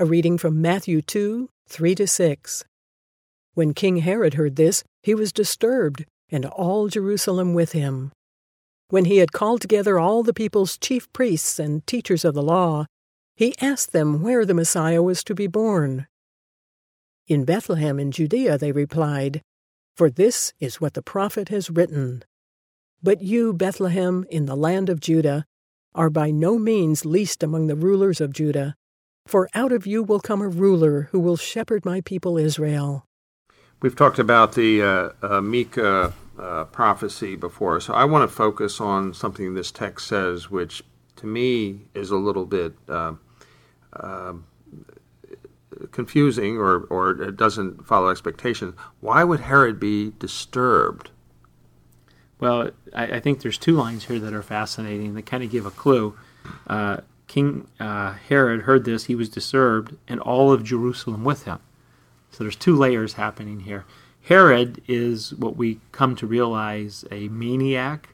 A reading from Matthew 2 3 to 6. When King Herod heard this, he was disturbed, and all Jerusalem with him. When he had called together all the people's chief priests and teachers of the law, he asked them where the Messiah was to be born. In Bethlehem in Judea, they replied, For this is what the prophet has written. But you, Bethlehem, in the land of Judah, are by no means least among the rulers of Judah, for out of you will come a ruler who will shepherd my people Israel. We've talked about the uh, uh, Micah uh, prophecy before, so I want to focus on something this text says, which to me is a little bit uh, um, confusing or, or it doesn't follow expectations. Why would Herod be disturbed? Well, I, I, think there's two lines here that are fascinating that kind of give a clue. Uh, King uh, Herod heard this, he was disturbed, and all of Jerusalem with him. So there's two layers happening here. Herod is what we come to realize a maniac,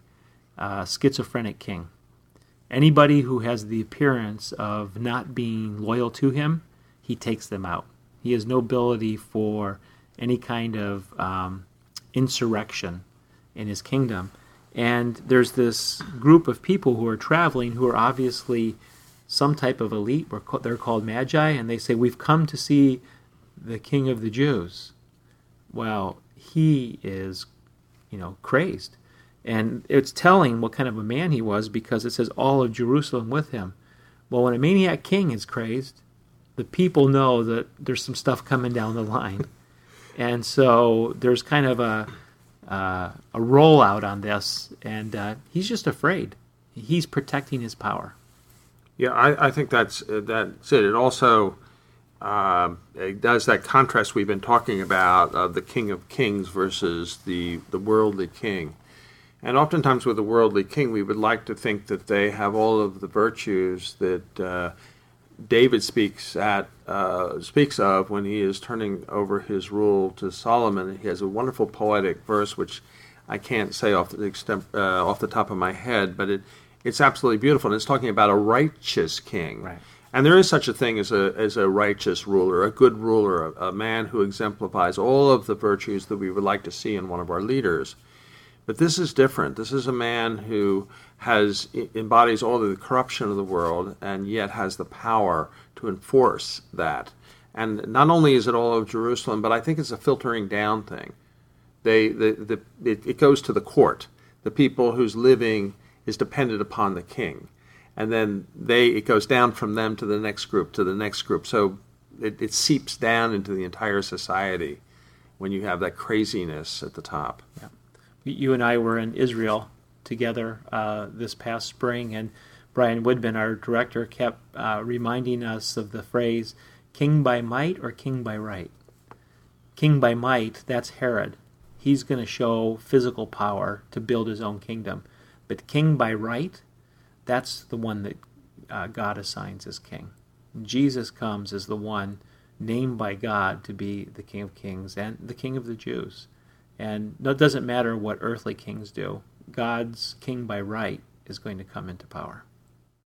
uh, schizophrenic king. Anybody who has the appearance of not being loyal to him, he takes them out. He has no ability for any kind of um, insurrection in his kingdom. And there's this group of people who are traveling who are obviously some type of elite. They're called magi, and they say, We've come to see the king of the Jews. Well, he is, you know, crazed. And it's telling what kind of a man he was because it says all of Jerusalem with him. Well, when a maniac king is crazed, the people know that there's some stuff coming down the line. And so there's kind of a uh, a rollout on this, and uh, he's just afraid. He's protecting his power. Yeah, I, I think that's uh, that's it. It also uh, it does that contrast we've been talking about of the King of Kings versus the the worldly king. And oftentimes with the worldly king, we would like to think that they have all of the virtues that uh, David speaks at uh, speaks of when he is turning over his rule to Solomon. He has a wonderful poetic verse which I can't say off the extent, uh, off the top of my head, but it it's absolutely beautiful. And it's talking about a righteous king. Right. And there is such a thing as a as a righteous ruler, a good ruler, a, a man who exemplifies all of the virtues that we would like to see in one of our leaders. But this is different. This is a man who has embodies all of the corruption of the world and yet has the power to enforce that. And not only is it all of Jerusalem, but I think it's a filtering down thing. They, the, the, it, it goes to the court, the people who's living is dependent upon the king. And then they, it goes down from them to the next group, to the next group. So it, it seeps down into the entire society when you have that craziness at the top. Yeah you and I were in Israel together uh, this past spring, and Brian Woodman, our director, kept uh, reminding us of the phrase "king by might" or "king by right." King by might, that's Herod. He's going to show physical power to build his own kingdom. But king by right, that's the one that uh, God assigns as king. Jesus comes as the one named by God to be the King of Kings and the King of the Jews. And it doesn't matter what earthly kings do, God's king by right is going to come into power.